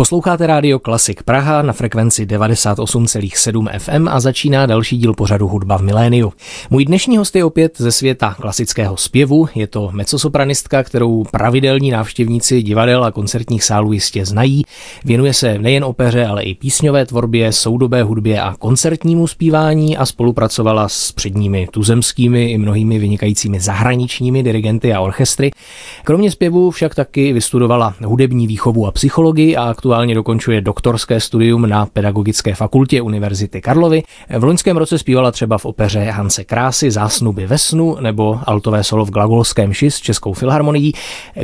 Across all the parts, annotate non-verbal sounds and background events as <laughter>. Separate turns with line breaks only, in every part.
Posloucháte rádio Klasik Praha na frekvenci 98,7 FM a začíná další díl pořadu Hudba v miléniu. Můj dnešní host je opět ze světa klasického zpěvu. Je to mezzosopranistka, kterou pravidelní návštěvníci divadel a koncertních sálů jistě znají. Věnuje se nejen opeře, ale i písňové tvorbě, soudobé hudbě a koncertnímu zpívání a spolupracovala s předními tuzemskými i mnohými vynikajícími zahraničními dirigenty a orchestry. Kromě zpěvu však taky vystudovala hudební výchovu a psychologii a aktuálně aktuálně dokončuje doktorské studium na Pedagogické fakultě Univerzity Karlovy. V loňském roce zpívala třeba v opeře Hanse Krásy Zásnuby ve snu nebo altové solo v Glagolském ši s Českou filharmonií.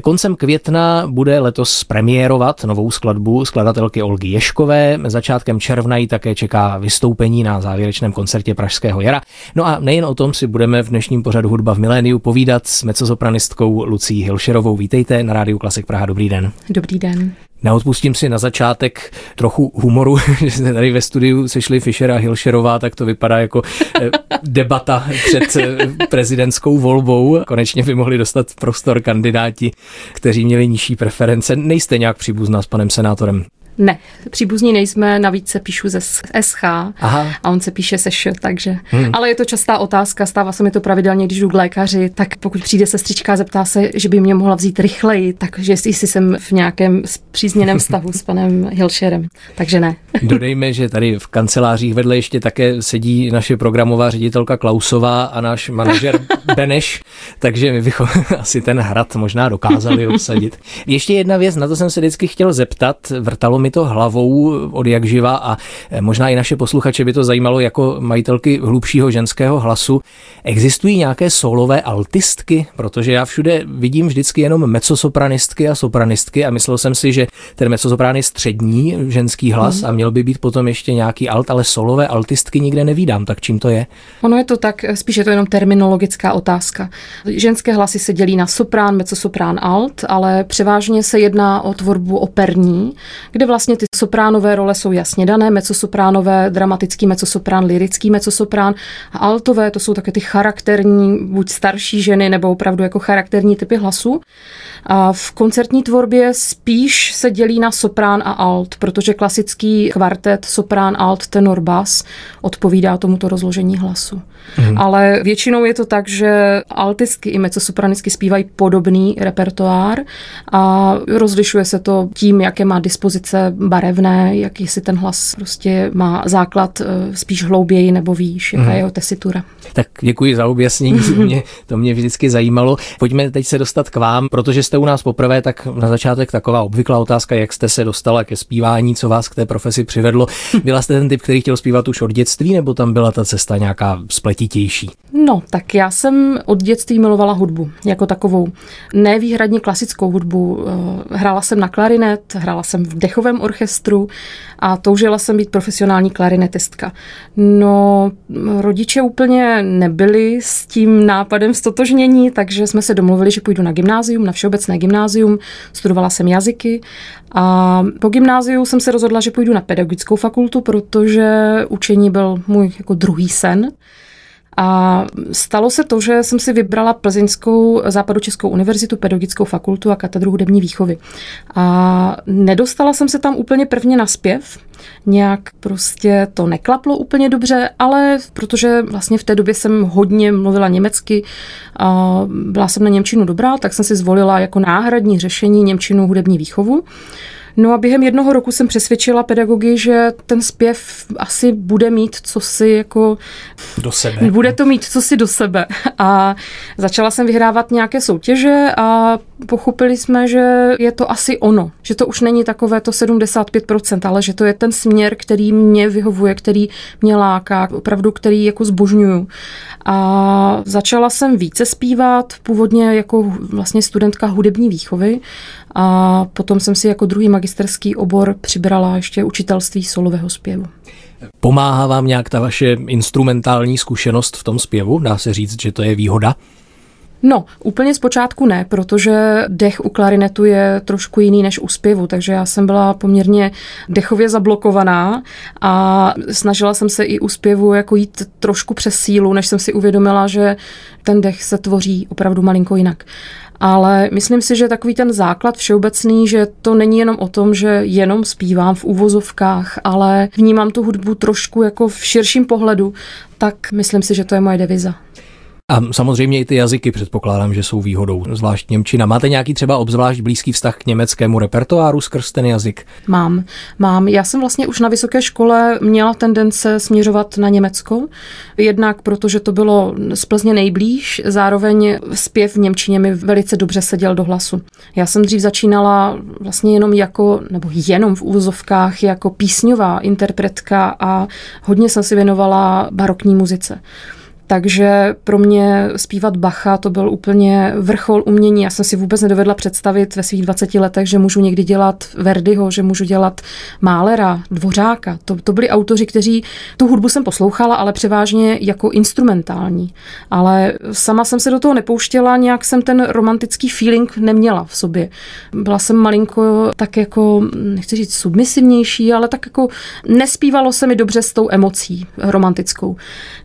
Koncem května bude letos premiérovat novou skladbu skladatelky Olgy Ješkové. Začátkem června ji také čeká vystoupení na závěrečném koncertě Pražského jara. No a nejen o tom si budeme v dnešním pořadu Hudba v miléniu povídat s mezosopranistkou Lucí Hilšerovou. Vítejte na Rádiu Klasik Praha. Dobrý den.
Dobrý den.
Neodpustím si na začátek trochu humoru, <laughs> že jsme tady ve studiu sešli Fischer a Hilšerová, tak to vypadá jako eh, debata před eh, prezidentskou volbou. Konečně by mohli dostat prostor kandidáti, kteří měli nižší preference. Nejste nějak příbuzná s panem senátorem?
Ne, příbuzní nejsme, navíc se píšu ze SH Aha. a on se píše se Š, takže. Hmm. Ale je to častá otázka, stává se mi to pravidelně, když jdu k lékaři, tak pokud přijde sestřička a zeptá se, že by mě mohla vzít rychleji, takže jestli jsem v nějakém přízněném vztahu s panem Hilšerem. Takže ne. <laughs>
Dodejme, že tady v kancelářích vedle ještě také sedí naše programová ředitelka Klausová a náš manažer <laughs> Beneš, takže my bychom <laughs> asi ten hrad možná dokázali obsadit. Ještě jedna věc, na to jsem se vždycky chtěl zeptat, vrtalo mi to hlavou od jak živa a možná i naše posluchače by to zajímalo jako majitelky hlubšího ženského hlasu. Existují nějaké solové altistky? Protože já všude vidím vždycky jenom mezosopranistky a sopranistky a myslel jsem si, že ten mezzosoprán je střední ženský hlas mm. a měl by být potom ještě nějaký alt, ale solové altistky nikde nevídám, tak čím to je?
Ono je to tak, spíš je to jenom terminologická otázka. Ženské hlasy se dělí na soprán, mezzosoprán, alt, ale převážně se jedná o tvorbu operní, kde vlastně ty sopránové role jsou jasně dané, mezzosopránové, dramatický mezzosoprán, lirický mezzosoprán a altové, to jsou také ty charakterní, buď starší ženy, nebo opravdu jako charakterní typy hlasu. A v koncertní tvorbě spíš se dělí na soprán a alt, protože klasický kvartet soprán, alt, tenor, bas odpovídá tomuto rozložení hlasu. Mm. Ale většinou je to tak, že altistky i mezzosopranisky zpívají podobný repertoár a rozlišuje se to tím, jaké má dispozice barevné, jaký si ten hlas prostě má základ eh, spíš hlouběji nebo výš, jaká mm. je jeho tesitura.
Tak děkuji za objasnění, to mě, to mě vždycky zajímalo. Pojďme teď se dostat k vám, protože jste u nás poprvé, tak na začátek taková obvyklá otázka, jak jste se dostala ke zpívání, co vás k té profesi přivedlo. Byla jste ten typ, který chtěl zpívat už od dětství, nebo tam byla ta cesta nějaká spletitější?
No, tak já jsem od dětství milovala hudbu jako takovou. Ne výhradně klasickou hudbu. Eh, hrála jsem na klarinet, hrála jsem v dechovém orchestru a toužila jsem být profesionální klarinetistka. No, rodiče úplně nebyli s tím nápadem stotožnění, takže jsme se domluvili, že půjdu na gymnázium, na všeobecné gymnázium, studovala jsem jazyky a po gymnáziu jsem se rozhodla, že půjdu na pedagogickou fakultu, protože učení byl můj jako druhý sen. A stalo se to, že jsem si vybrala Plzeňskou západočeskou univerzitu, pedagogickou fakultu a katedru hudební výchovy. A nedostala jsem se tam úplně prvně na zpěv, nějak prostě to neklaplo úplně dobře, ale protože vlastně v té době jsem hodně mluvila německy a byla jsem na Němčinu dobrá, tak jsem si zvolila jako náhradní řešení Němčinu hudební výchovu. No a během jednoho roku jsem přesvědčila pedagogy, že ten zpěv asi bude mít co si jako...
Do sebe.
Bude to mít co si do sebe. <laughs> A začala jsem vyhrávat nějaké soutěže a pochopili jsme, že je to asi ono. Že to už není takové to 75%, ale že to je ten směr, který mě vyhovuje, který mě láká, opravdu který jako zbožňuju. A začala jsem více zpívat, původně jako vlastně studentka hudební výchovy a potom jsem si jako druhý magisterský obor přibrala ještě učitelství solového zpěvu.
Pomáhá vám nějak ta vaše instrumentální zkušenost v tom zpěvu? Dá se říct, že to je výhoda?
No, úplně zpočátku ne, protože dech u klarinetu je trošku jiný než u zpěvu, takže já jsem byla poměrně dechově zablokovaná a snažila jsem se i u zpěvu jako jít trošku přes sílu, než jsem si uvědomila, že ten dech se tvoří opravdu malinko jinak. Ale myslím si, že takový ten základ všeobecný, že to není jenom o tom, že jenom zpívám v úvozovkách, ale vnímám tu hudbu trošku jako v širším pohledu, tak myslím si, že to je moje deviza.
A samozřejmě i ty jazyky předpokládám, že jsou výhodou, zvlášť Němčina. Máte nějaký třeba obzvlášť blízký vztah k německému repertoáru skrz ten jazyk?
Mám, mám. Já jsem vlastně už na vysoké škole měla tendence směřovat na Německo. Jednak protože to bylo z Plzně nejblíž, zároveň zpěv v Němčině mi velice dobře seděl do hlasu. Já jsem dřív začínala vlastně jenom jako, nebo jenom v úvozovkách jako písňová interpretka a hodně jsem si věnovala barokní muzice. Takže pro mě zpívat Bacha to byl úplně vrchol umění. Já jsem si vůbec nedovedla představit ve svých 20 letech, že můžu někdy dělat Verdiho, že můžu dělat Málera, Dvořáka. To, to byli autoři, kteří tu hudbu jsem poslouchala, ale převážně jako instrumentální. Ale sama jsem se do toho nepouštěla, nějak jsem ten romantický feeling neměla v sobě. Byla jsem malinko tak jako, nechci říct submisivnější, ale tak jako nespívalo se mi dobře s tou emocí romantickou.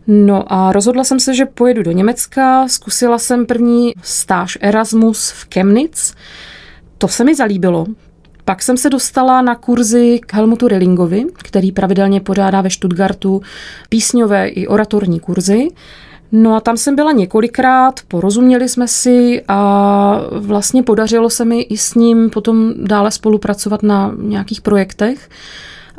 No a rozhodla rozhodla jsem se, že pojedu do Německa, zkusila jsem první stáž Erasmus v Chemnitz. To se mi zalíbilo, pak jsem se dostala na kurzy k Helmutu Rillingovi, který pravidelně pořádá ve Stuttgartu písňové i oratorní kurzy. No a tam jsem byla několikrát, porozuměli jsme si a vlastně podařilo se mi i s ním potom dále spolupracovat na nějakých projektech.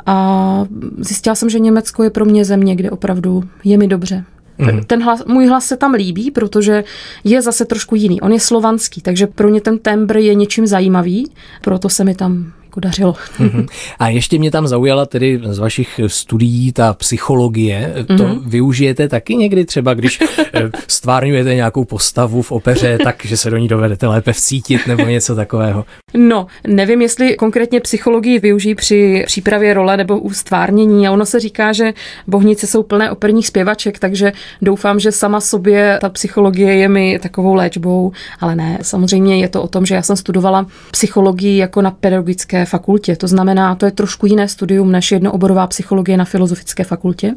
A zjistila jsem, že Německo je pro mě země, kde opravdu je mi dobře. Mm. Ten hlas, můj hlas se tam líbí, protože je zase trošku jiný. On je slovanský, takže pro ně ten tembr je něčím zajímavý, proto se mi tam jako dařilo. Mm-hmm.
A ještě mě tam zaujala tedy z vašich studií ta psychologie. To mm-hmm. využijete taky někdy třeba, když eh, stvárňujete nějakou postavu v opeře, tak, že se do ní dovedete lépe vcítit nebo něco takového?
No, nevím, jestli konkrétně psychologii využijí při přípravě role nebo u stvárnění. A ono se říká, že bohnice jsou plné operních zpěvaček, takže doufám, že sama sobě ta psychologie je mi takovou léčbou, ale ne. Samozřejmě je to o tom, že já jsem studovala psychologii jako na pedagogické fakultě. To znamená, to je trošku jiné studium než jednooborová psychologie na filozofické fakultě.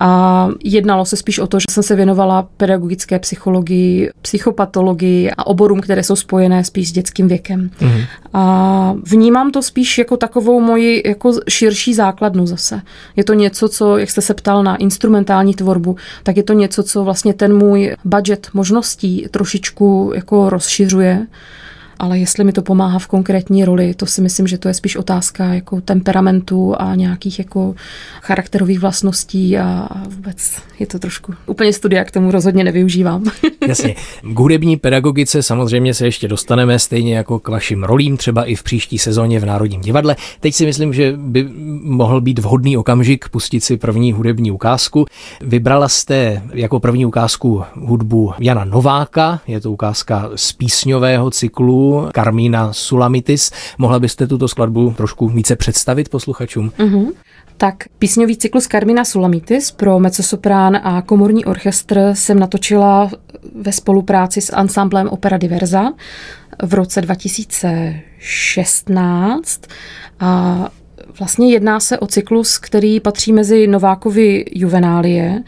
A jednalo se spíš o to, že jsem se věnovala pedagogické psychologii, psychopatologii a oborům, které jsou spojené spíš s dětským věkem. Mm-hmm. A vnímám to spíš jako takovou moji jako širší základnu zase. Je to něco, co, jak jste se ptal na instrumentální tvorbu, tak je to něco, co vlastně ten můj budget možností trošičku jako rozšiřuje ale jestli mi to pomáhá v konkrétní roli, to si myslím, že to je spíš otázka jako temperamentu a nějakých jako charakterových vlastností a vůbec je to trošku úplně studia k tomu rozhodně nevyužívám. <laughs>
Jasně. K hudební pedagogice samozřejmě se ještě dostaneme stejně jako k vašim rolím, třeba i v příští sezóně v Národním divadle. Teď si myslím, že by mohl být vhodný okamžik pustit si první hudební ukázku. Vybrala jste jako první ukázku hudbu Jana Nováka, je to ukázka z písňového cyklu Karmína Sulamitis. Mohla byste tuto skladbu trošku více představit posluchačům?
Mm-hmm. Tak písňový cyklus Carmina Sulamitis pro mezzosoprán a komorní orchestr jsem natočila ve spolupráci s ansámblem Opera Diverza v roce 2016 a vlastně jedná se o cyklus, který patří mezi Novákovi juvenálie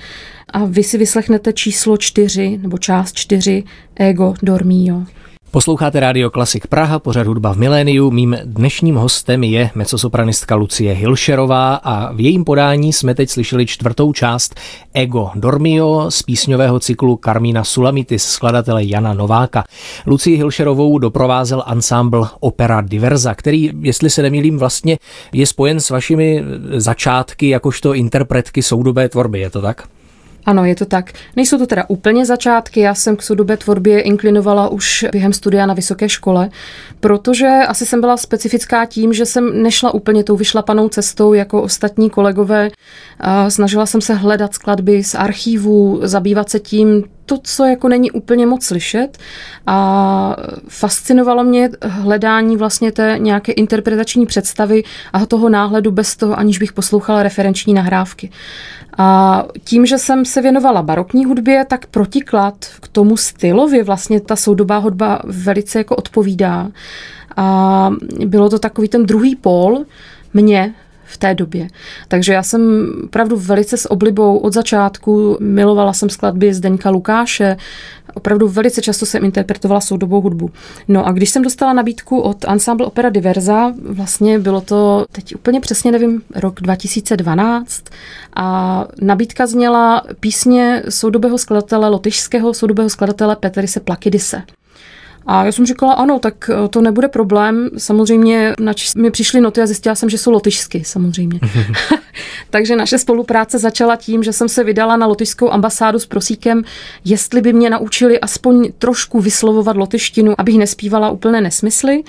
a vy si vyslechnete číslo čtyři nebo část čtyři Ego Dormio.
Posloucháte Radio Klasik Praha, pořad hudba v miléniu. Mým dnešním hostem je mecosopranistka Lucie Hilšerová a v jejím podání jsme teď slyšeli čtvrtou část Ego Dormio z písňového cyklu Karmína Sulamitis skladatele Jana Nováka. Lucii Hilšerovou doprovázel ansámbl Opera Diverza, který, jestli se nemýlím, vlastně je spojen s vašimi začátky jakožto interpretky soudobé tvorby, je to tak?
Ano, je to tak. Nejsou to teda úplně začátky, já jsem k soudobé tvorbě inklinovala už během studia na vysoké škole, protože asi jsem byla specifická tím, že jsem nešla úplně tou vyšlapanou cestou jako ostatní kolegové. Snažila jsem se hledat skladby z archívů, zabývat se tím, to, co jako není úplně moc slyšet a fascinovalo mě hledání vlastně té nějaké interpretační představy a toho náhledu bez toho, aniž bych poslouchala referenční nahrávky. A tím, že jsem se věnovala barokní hudbě, tak protiklad k tomu stylově vlastně ta soudobá hudba velice jako odpovídá. A bylo to takový ten druhý pól mě v té době. Takže já jsem opravdu velice s oblibou od začátku milovala jsem skladby Zdeňka Lukáše, opravdu velice často jsem interpretovala soudobou hudbu. No a když jsem dostala nabídku od Ensemble Opera Diverza, vlastně bylo to, teď úplně přesně nevím, rok 2012 a nabídka zněla písně soudobého skladatele, lotyšského soudobého skladatele Peterise Plakidise. A já jsem říkala, ano, tak eh, to nebude problém. Samozřejmě nač mi přišly noty a zjistila jsem, že jsou lotyšsky, samozřejmě. <laughs> <laughs> Takže naše spolupráce začala tím, že jsem se vydala na lotyšskou ambasádu s prosíkem, jestli by mě naučili aspoň trošku vyslovovat lotyštinu, abych nespívala úplné nesmysly.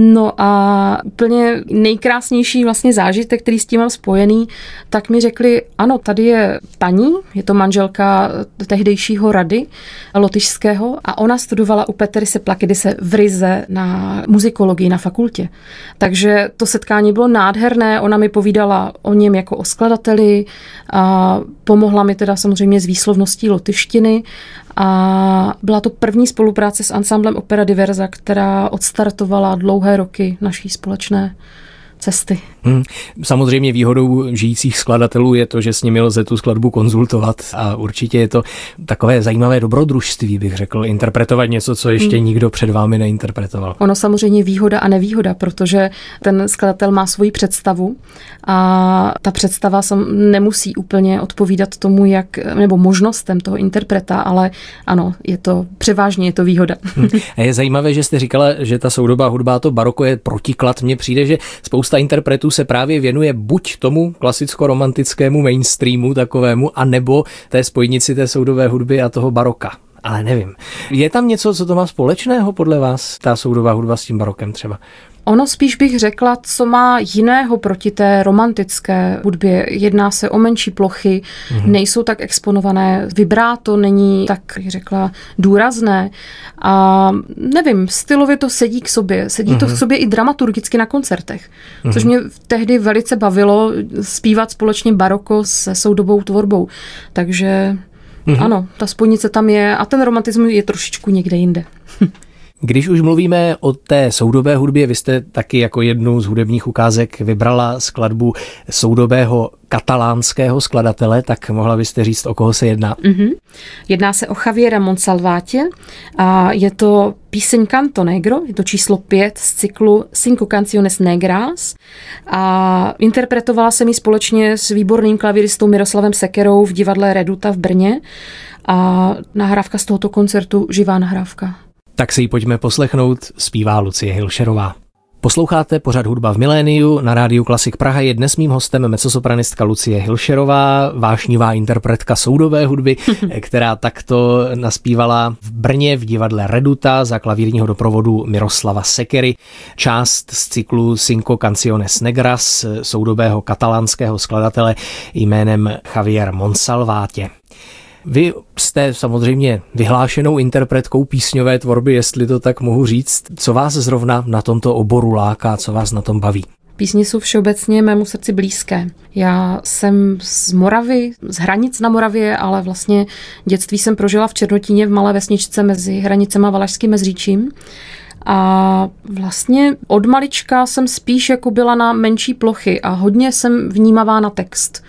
No a úplně nejkrásnější vlastně zážitek, který s tím mám spojený, tak mi řekli, ano, tady je paní, je to manželka tehdejšího rady lotyšského a ona studovala u Peterise Plakidise v Rize na muzikologii na fakultě. Takže to setkání bylo nádherné, ona mi povídala o něm jako o skladateli, a pomohla mi teda samozřejmě s výslovností lotyštiny a byla to první spolupráce s ansámblem Opera Diverza, která odstartovala dlouhé roky naší společné cesty. Hmm.
Samozřejmě výhodou žijících skladatelů je to, že s nimi lze tu skladbu konzultovat a určitě je to takové zajímavé dobrodružství, bych řekl, interpretovat něco, co ještě hmm. nikdo před vámi neinterpretoval.
Ono samozřejmě výhoda a nevýhoda, protože ten skladatel má svoji představu a ta představa nemusí úplně odpovídat tomu, jak, nebo možnostem toho interpreta, ale ano, je to převážně je to výhoda. Hmm. <laughs>
A je zajímavé, že jste říkala, že ta soudobá hudba, to baroko je protiklad. Mně přijde, že spousta interpretů se právě věnuje buď tomu klasicko-romantickému mainstreamu takovému, anebo té spojnici té soudové hudby a toho baroka. Ale nevím. Je tam něco, co to má společného podle vás, ta soudová hudba s tím barokem třeba?
Ono spíš bych řekla, co má jiného proti té romantické hudbě. Jedná se o menší plochy, mm-hmm. nejsou tak exponované, vibráto není tak, řekla, důrazné. A nevím, stylově to sedí k sobě. Sedí mm-hmm. to k mhm. sobě i dramaturgicky na koncertech. Mm-hmm. Což mě tehdy velice bavilo zpívat společně baroko se soudobou tvorbou. Takže mm-hmm. ano, ta spojnice tam je a ten romantismus je trošičku někde jinde. <laughs>
Když už mluvíme o té soudobé hudbě, vy jste taky jako jednu z hudebních ukázek vybrala skladbu soudobého katalánského skladatele, tak mohla byste říct, o koho se jedná? Mm-hmm.
Jedná se o Javiera Monsalvátě a je to píseň Canto Negro, je to číslo pět z cyklu Cinco Canciones Negras a interpretovala jsem ji společně s výborným klavíristou Miroslavem Sekerou v divadle Reduta v Brně a nahrávka z tohoto koncertu, živá nahrávka.
Tak si ji pojďme poslechnout, zpívá Lucie Hilšerová. Posloucháte pořad Hudba v miléniu, na rádiu Klasik Praha je dnes mým hostem mecosopranistka Lucie Hilšerová, vášnivá interpretka soudové hudby, <laughs> která takto naspívala v Brně v divadle Reduta za klavírního doprovodu Miroslava Sekery, část z cyklu Cinco Canciones Negras soudobého katalánského skladatele jménem Javier Monsalvátě. Vy jste samozřejmě vyhlášenou interpretkou písňové tvorby, jestli to tak mohu říct. Co vás zrovna na tomto oboru láká, co vás na tom baví?
Písně jsou všeobecně mému srdci blízké. Já jsem z Moravy, z hranic na Moravě, ale vlastně dětství jsem prožila v Černotíně v malé vesničce mezi hranicem a Valašským mezříčím. A vlastně od malička jsem spíš jako byla na menší plochy a hodně jsem vnímavá na text.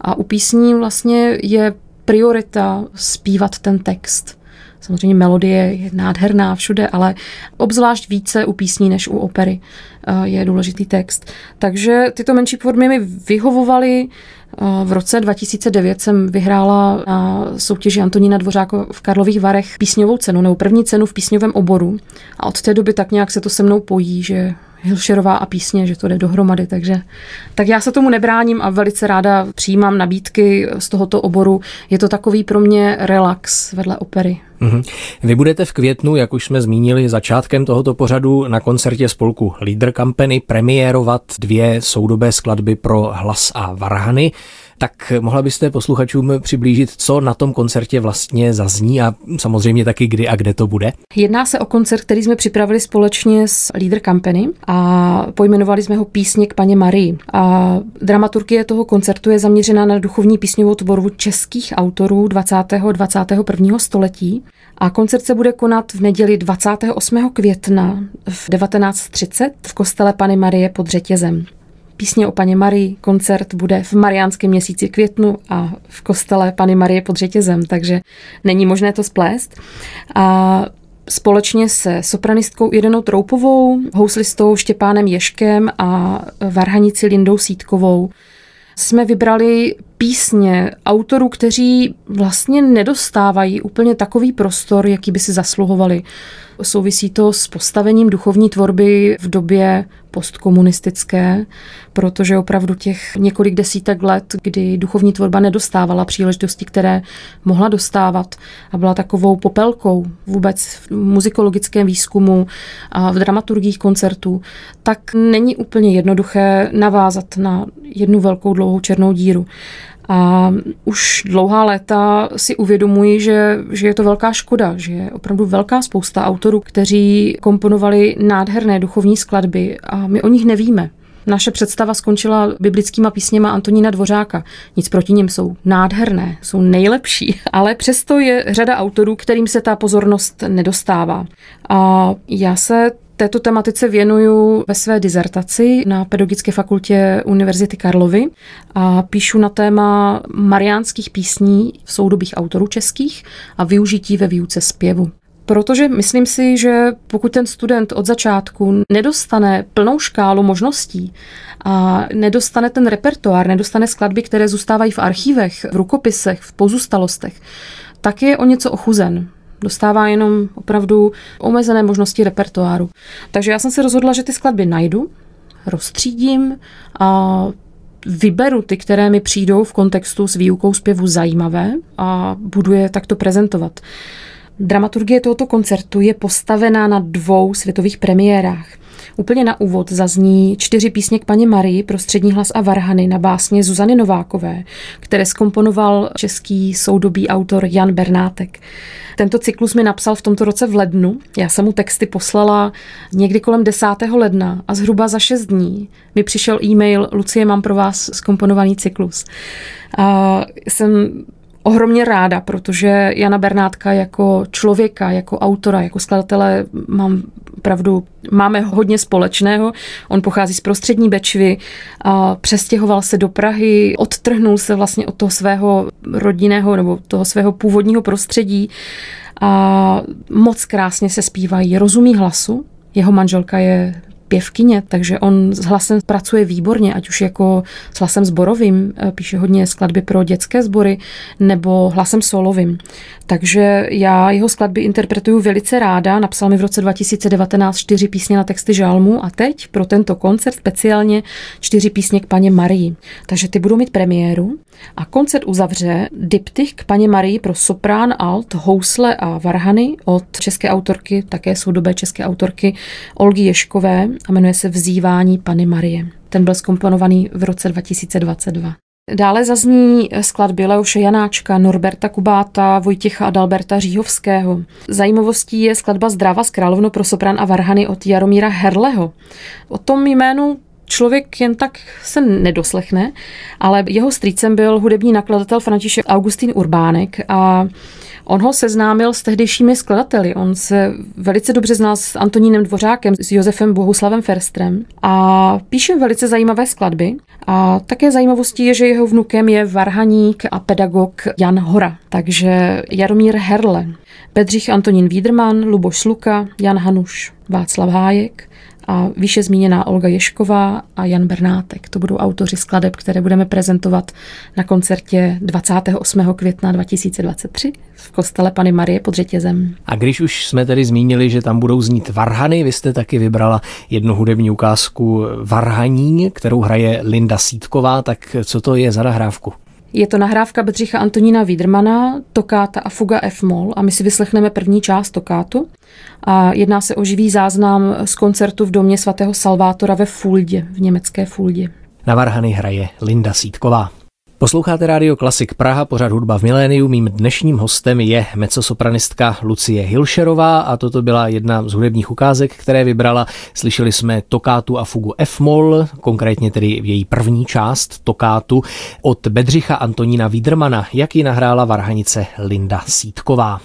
A u písní vlastně je priorita zpívat ten text. Samozřejmě melodie je nádherná všude, ale obzvlášť více u písní než u opery eh, je důležitý text. Takže tyto menší formy mi vyhovovaly. Eh, v roce 2009 jsem vyhrála na soutěži Antonína Dvořáko v Karlových Varech písňovou cenu, nebo první cenu v písňovém oboru. A od té doby tak nějak se to se mnou pojí, že Hilšerová a písně, že to jde dohromady, takže tak já se tomu nebráním a velice ráda přijímám nabídky z tohoto oboru. Je to takový pro mě relax vedle opery. Mm-hmm.
Vy budete v květnu, jak už jsme zmínili začátkem tohoto pořadu, na koncertě spolku Leader Company premiérovat dvě soudobé skladby pro hlas a varhany. Tak mohla byste posluchačům přiblížit, co na tom koncertě vlastně zazní a samozřejmě taky kdy a kde to bude?
Jedná se o koncert, který jsme připravili společně s Leader Company a pojmenovali jsme ho Písně k paně Marii. A dramaturgie toho koncertu je zaměřena na duchovní písňovou tvorbu českých autorů 20. 21. století. A koncert se bude konat v neděli 28. května v 19.30 v kostele Pany Marie pod Řetězem. Písně o paně Marii, koncert bude v mariánském měsíci květnu a v kostele Pany Marie pod Řetězem, takže není možné to splést. A společně se sopranistkou Irenou Troupovou, houslistou Štěpánem Ješkem a varhanici Lindou Sítkovou jsme vybrali písně autorů, kteří vlastně nedostávají úplně takový prostor, jaký by si zasluhovali. Souvisí to s postavením duchovní tvorby v době postkomunistické, protože opravdu těch několik desítek let, kdy duchovní tvorba nedostávala příležitosti, které mohla dostávat a byla takovou popelkou vůbec v muzikologickém výzkumu a v dramaturgích koncertů, tak není úplně jednoduché navázat na jednu velkou dlouhou černou díru. A už dlouhá léta si uvědomuji, že, že je to velká škoda, že je opravdu velká spousta autorů, kteří komponovali nádherné duchovní skladby a my o nich nevíme. Naše představa skončila biblickýma písněma Antonína Dvořáka. Nic proti nim jsou nádherné, jsou nejlepší, <laughs> ale přesto je řada autorů, kterým se ta pozornost nedostává. A já se této tematice věnuju ve své dizertaci na Pedagogické fakultě Univerzity Karlovy a píšu na téma mariánských písní soudobých autorů českých a využití ve výuce zpěvu. Protože myslím si, že pokud ten student od začátku nedostane plnou škálu možností a nedostane ten repertoár, nedostane skladby, které zůstávají v archívech, v rukopisech, v pozůstalostech, tak je o něco ochuzen dostává jenom opravdu omezené možnosti repertoáru. Takže já jsem se rozhodla, že ty skladby najdu, rozstřídím a vyberu ty, které mi přijdou v kontextu s výukou zpěvu zajímavé a budu je takto prezentovat. Dramaturgie tohoto koncertu je postavená na dvou světových premiérách. Úplně na úvod zazní čtyři písně k paní Marii pro střední hlas a varhany na básně Zuzany Novákové, které skomponoval český soudobý autor Jan Bernátek. Tento cyklus mi napsal v tomto roce v lednu. Já jsem mu texty poslala někdy kolem 10. ledna a zhruba za 6 dní mi přišel e-mail Lucie, mám pro vás skomponovaný cyklus. A jsem ohromně ráda, protože Jana Bernátka jako člověka, jako autora, jako skladatele mám pravdu, máme hodně společného. On pochází z prostřední Bečvy, a přestěhoval se do Prahy, odtrhnul se vlastně od toho svého rodinného nebo toho svého původního prostředí a moc krásně se zpívají, rozumí hlasu, jeho manželka je pěvkyně, takže on s hlasem pracuje výborně, ať už jako s hlasem zborovým, eh, píše hodně skladby pro dětské sbory, nebo hlasem solovým. Takže já jeho skladby interpretuju velice ráda. Napsal mi v roce 2019 čtyři písně na texty žalmu a teď pro tento koncert speciálně čtyři písně k paně Marii. Takže ty budou mít premiéru a koncert uzavře diptych k paně Marii pro soprán, alt, housle a varhany od české autorky, také soudobé české autorky Olgy Ješkové a jmenuje se Vzývání Pany Marie. Ten byl skomponovaný v roce 2022. Dále zazní skladby Leoše Janáčka, Norberta Kubáta, Vojtěcha Adalberta Říhovského. Zajímavostí je skladba Zdráva z královno pro sopran a varhany od Jaromíra Herleho. O tom jménu člověk jen tak se nedoslechne, ale jeho strýcem byl hudební nakladatel František Augustín Urbánek a On ho seznámil s tehdejšími skladateli. On se velice dobře znal s Antonínem Dvořákem, s Josefem Bohuslavem Ferstrem a píše velice zajímavé skladby. A také zajímavostí je, že jeho vnukem je varhaník a pedagog Jan Hora, takže Jaromír Herle, Bedřich Antonín Víderman, Luboš Sluka, Jan Hanuš, Václav Hájek, a výše zmíněná Olga Ješková a Jan Bernátek. To budou autoři skladeb, které budeme prezentovat na koncertě 28. května 2023 v kostele Pany Marie pod Řetězem.
A když už jsme tedy zmínili, že tam budou znít varhany, vy jste taky vybrala jednu hudební ukázku Varhaní, kterou hraje Linda Sítková, tak co to je za nahrávku?
Je to nahrávka Bedřicha Antonína Wiedermana, tokáta a fuga F-moll a my si vyslechneme první část tokátu. A jedná se o živý záznam z koncertu v domě svatého Salvátora ve Fuldě, v německé Fuldě.
Na Varhany hraje Linda Sítková. Posloucháte rádio Klasik Praha, pořád hudba v miléniu. Mým dnešním hostem je mezzosopranistka Lucie Hilšerová a toto byla jedna z hudebních ukázek, které vybrala. Slyšeli jsme tokátu a fugu F-moll, konkrétně tedy její první část tokátu od Bedřicha Antonína Wiedermana, jak ji nahrála varhanice Linda Sítková.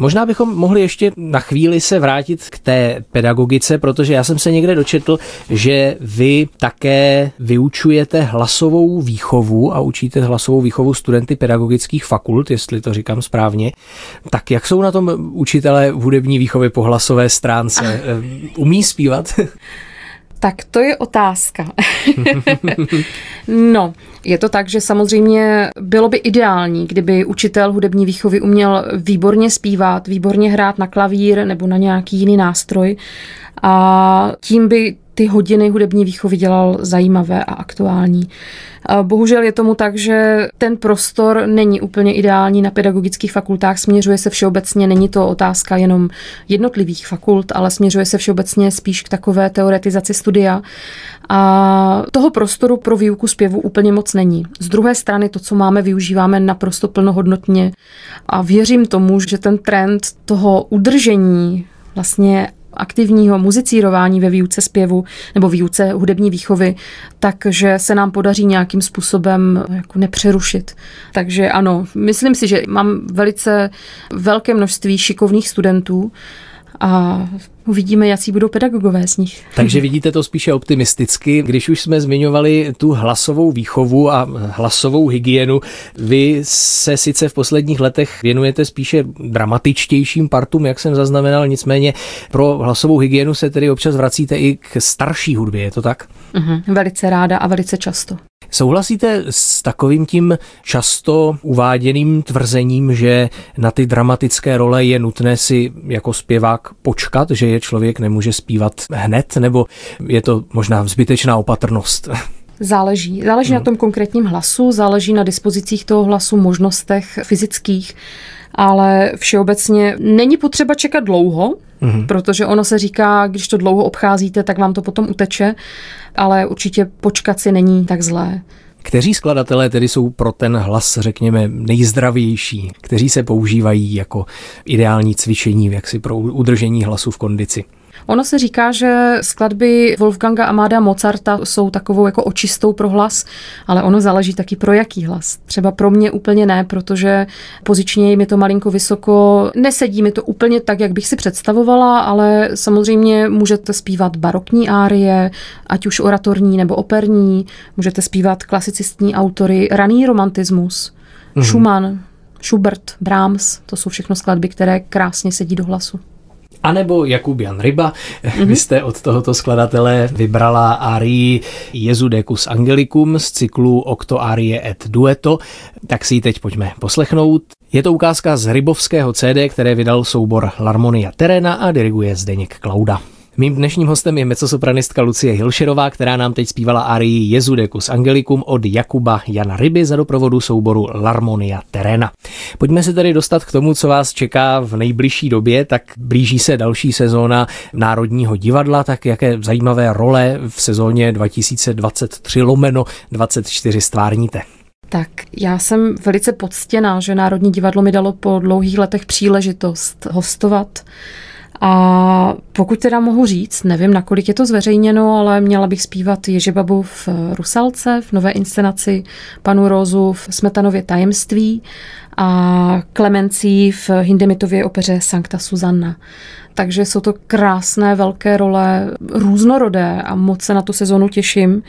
Možná bychom mohli ještě na chvíli se vrátit k té pedagogice, protože já jsem se někde dočetl, že vy také vyučujete hlasovou výchovu a učíte hlasovou výchovu studenty pedagogických fakult, jestli to říkám správně. Tak jak jsou na tom učitelé hudební výchovy po hlasové stránce? <laughs> Umí zpívat?
Tak to je otázka. <laughs> no, je to tak, že samozřejmě bylo by ideální, kdyby učitel hudební výchovy uměl výborně zpívat, výborně hrát na klavír nebo na nějaký jiný nástroj a tím by ty hodiny hudební výchovy dělal zajímavé a aktuální. Bohužel je tomu tak, že ten prostor není úplně ideální na pedagogických fakultách, směřuje se všeobecně, není to otázka jenom jednotlivých fakult, ale směřuje se všeobecně spíš k takové teoretizaci studia. A toho prostoru pro výuku zpěvu úplně moc není. Z druhé strany to, co máme, využíváme naprosto plnohodnotně a věřím tomu, že ten trend toho udržení vlastně aktivního muzicírování ve výuce zpěvu nebo výuce hudební výchovy, takže se nám podaří nějakým způsobem jako nepřerušit. Takže ano, myslím si, že mám velice velké množství šikovných studentů, a uvidíme, jaký budou pedagogové z nich.
Takže vidíte to spíše optimisticky. Když už jsme zmiňovali tu hlasovou výchovu a hlasovou hygienu, vy se sice v posledních letech věnujete spíše dramatičtějším partům, jak jsem zaznamenal, nicméně pro hlasovou hygienu se tedy občas vracíte i k starší hudbě, je to tak?
Uh-huh, velice ráda a velice často.
Souhlasíte s takovým tím často uváděným tvrzením, že na ty dramatické role je nutné si jako zpěvák počkat, že je člověk nemůže zpívat hned, nebo je to možná zbytečná opatrnost?
Záleží. Záleží hmm. na tom konkrétním hlasu, záleží na dispozicích toho hlasu, možnostech fyzických, ale všeobecně není potřeba čekat dlouho, mm-hmm. protože ono se říká, když to dlouho obcházíte, tak vám to potom uteče, ale určitě počkat si není tak zlé.
Kteří skladatelé tedy jsou pro ten hlas, řekněme, nejzdravější, kteří se používají jako ideální cvičení, jaksi pro udržení hlasu v kondici?
Ono se říká, že skladby Wolfganga Amáda Mozarta jsou takovou jako očistou pro hlas, ale ono záleží taky pro jaký hlas. Třeba pro mě úplně ne, protože pozičně mi to malinko vysoko, nesedí mi to úplně tak, jak bych si představovala, ale samozřejmě můžete zpívat barokní árie, ať už oratorní nebo operní, můžete zpívat klasicistní autory, raný romantismus, mm-hmm. Schumann, Schubert, Brahms, to jsou všechno skladby, které krásně sedí do hlasu.
A nebo Jakub Jan Ryba. Mm-hmm. Vy jste od tohoto skladatele vybrala arii Jezu Decus Angelicum z cyklu Octo Arie et Dueto, tak si ji teď pojďme poslechnout. Je to ukázka z Rybovského CD, které vydal soubor Larmonia Terena a diriguje Zdeněk Klauda. Mým dnešním hostem je mecosopranistka Lucie Hilšerová, která nám teď zpívala arii Jezudecus Angelicum od Jakuba Jana Ryby za doprovodu souboru Larmonia Terena. Pojďme se tedy dostat k tomu, co vás čeká v nejbližší době, tak blíží se další sezóna Národního divadla, tak jaké zajímavé role v sezóně 2023 lomeno 24 stvárníte.
Tak já jsem velice poctěná, že Národní divadlo mi dalo po dlouhých letech příležitost hostovat a pokud teda mohu říct, nevím, nakolik je to zveřejněno, ale měla bych zpívat Ježebabu v Rusalce, v nové inscenaci, panu Rózu v Smetanově tajemství a Klemencí v Hindemitově opeře Sankta Susanna. Takže jsou to krásné, velké role, různorodé a moc se na tu sezonu těším.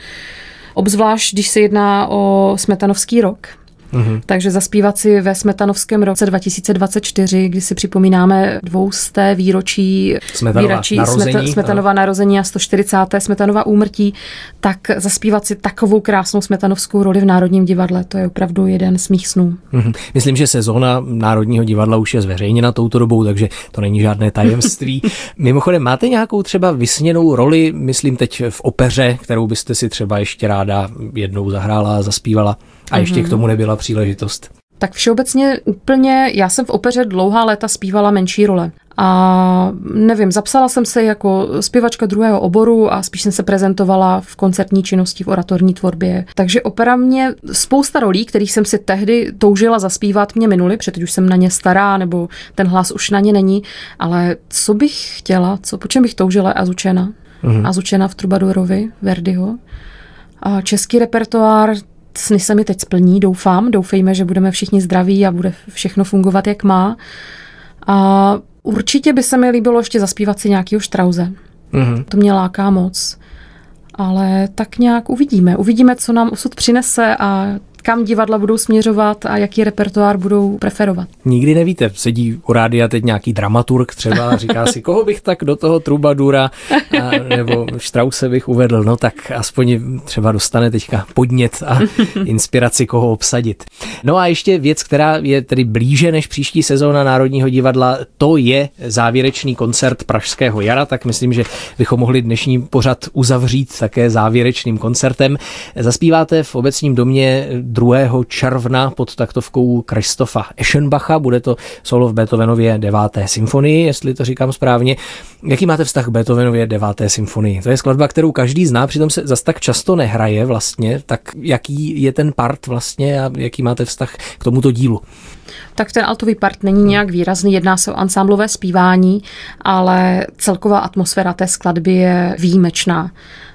Obzvlášť, když se jedná o Smetanovský rok, Mm-hmm. Takže zaspívat si ve Smetanovském roce 2024, kdy si připomínáme dvousté výročí
Smetanova výročí narození,
Smeta, Smetanova narození a 140. Smetanova úmrtí, tak zaspívat si takovou krásnou smetanovskou roli v Národním divadle, to je opravdu jeden z mých snů.
Mm-hmm. Myslím, že sezóna Národního divadla už je zveřejněna touto dobou, takže to není žádné tajemství. <laughs> Mimochodem, máte nějakou třeba vysněnou roli, myslím teď v opeře, kterou byste si třeba ještě ráda jednou zahrála a zaspívala? A ještě mm-hmm. k tomu nebyla příležitost.
Tak všeobecně úplně, já jsem v opeře dlouhá léta zpívala menší role. A nevím, zapsala jsem se jako zpěvačka druhého oboru a spíš jsem se prezentovala v koncertní činnosti, v oratorní tvorbě. Takže opera mě spousta rolí, kterých jsem si tehdy toužila zaspívat, mě minuly, protože teď už jsem na ně stará, nebo ten hlas už na ně není. Ale co bych chtěla, co, po čem bych toužila Azučena? Mm-hmm. Azučena v Trubadurovi, Verdiho. A český repertoár, sny se mi teď splní, doufám. Doufejme, že budeme všichni zdraví a bude všechno fungovat, jak má. A určitě by se mi líbilo ještě zaspívat si nějakýho Štrauze. Mm-hmm. To mě láká moc. Ale tak nějak uvidíme. Uvidíme, co nám osud přinese a kam divadla budou směřovat a jaký repertoár budou preferovat.
Nikdy nevíte, sedí u rádia teď nějaký dramaturg třeba a říká si, koho bych tak do toho Trubadura a, nebo Strause bych uvedl, no tak aspoň třeba dostane teďka podnět a inspiraci, koho obsadit. No a ještě věc, která je tedy blíže než příští sezóna Národního divadla, to je závěrečný koncert Pražského jara, tak myslím, že bychom mohli dnešní pořad uzavřít také závěrečným koncertem. Zaspíváte v obecním domě 2. června pod taktovkou Kristofa Eschenbacha. Bude to solo v Beethovenově 9. symfonii, jestli to říkám správně. Jaký máte vztah k Beethovenově 9. symfonii? To je skladba, kterou každý zná, přitom se zas tak často nehraje vlastně. Tak jaký je ten part vlastně a jaký máte vztah k tomuto dílu?
tak ten altový part není nějak výrazný, jedná se o ansámblové zpívání, ale celková atmosféra té skladby je výjimečná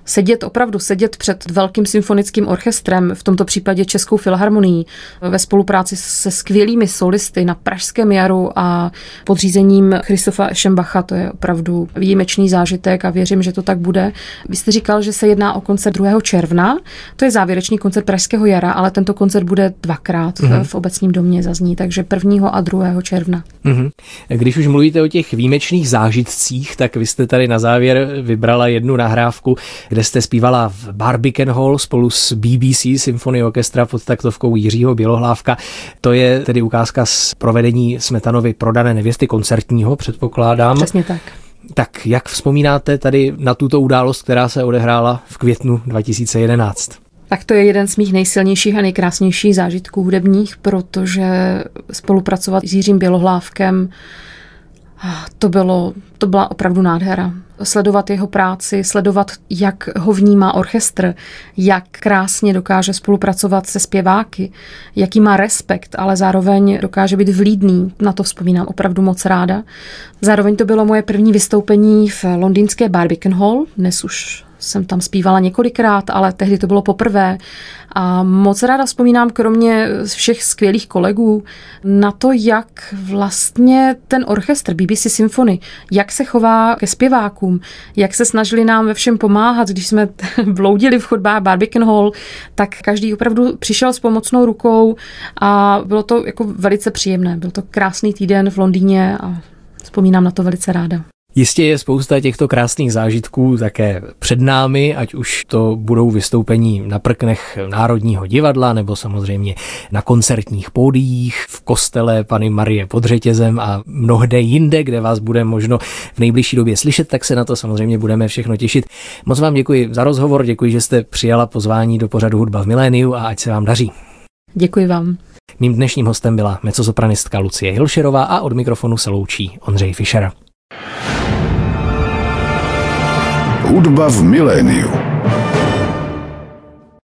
sedět, opravdu sedět před velkým symfonickým orchestrem, v tomto případě Českou filharmonií, ve spolupráci se skvělými solisty na Pražském jaru a podřízením Christofa Šembacha, to je opravdu výjimečný zážitek a věřím, že to tak bude. Vy jste říkal, že se jedná o koncert 2. června, to je závěrečný koncert Pražského jara, ale tento koncert bude dvakrát mm-hmm. v obecním domě zazní, takže 1. a 2. června. Mm-hmm.
Když už mluvíte o těch výjimečných zážitcích, tak vy jste tady na závěr vybrala jednu nahrávku, kde jste zpívala v Barbican Hall spolu s BBC Symphony Orchestra pod taktovkou Jiřího Bělohlávka. To je tedy ukázka z provedení Smetanovy prodané nevěsty koncertního, předpokládám.
Přesně tak.
Tak jak vzpomínáte tady na tuto událost, která se odehrála v květnu 2011?
Tak to je jeden z mých nejsilnějších a nejkrásnějších zážitků hudebních, protože spolupracovat s Jiřím Bělohlávkem to, bylo, to byla opravdu nádhera. Sledovat jeho práci, sledovat, jak ho vnímá orchestr, jak krásně dokáže spolupracovat se zpěváky, jaký má respekt, ale zároveň dokáže být vlídný. Na to vzpomínám opravdu moc ráda. Zároveň to bylo moje první vystoupení v londýnské Barbican Hall, dnes už jsem tam zpívala několikrát, ale tehdy to bylo poprvé. A moc ráda vzpomínám, kromě všech skvělých kolegů, na to, jak vlastně ten orchestr BBC Symphony, jak se chová ke zpěvákům, jak se snažili nám ve všem pomáhat, když jsme <laughs> bloudili v chodbách Barbican Hall, tak každý opravdu přišel s pomocnou rukou a bylo to jako velice příjemné. Byl to krásný týden v Londýně a vzpomínám na to velice ráda.
Jistě je spousta těchto krásných zážitků také před námi, ať už to budou vystoupení na prknech Národního divadla, nebo samozřejmě na koncertních pódiích, v kostele Pany Marie pod řetězem a mnohde jinde, kde vás bude možno v nejbližší době slyšet, tak se na to samozřejmě budeme všechno těšit. Moc vám děkuji za rozhovor, děkuji, že jste přijala pozvání do pořadu Hudba v miléniu a ať se vám daří.
Děkuji vám.
Mým dnešním hostem byla mecosopranistka Lucie Hilšerová a od mikrofonu se loučí Ondřej Fischer.
Hudba v miléniu.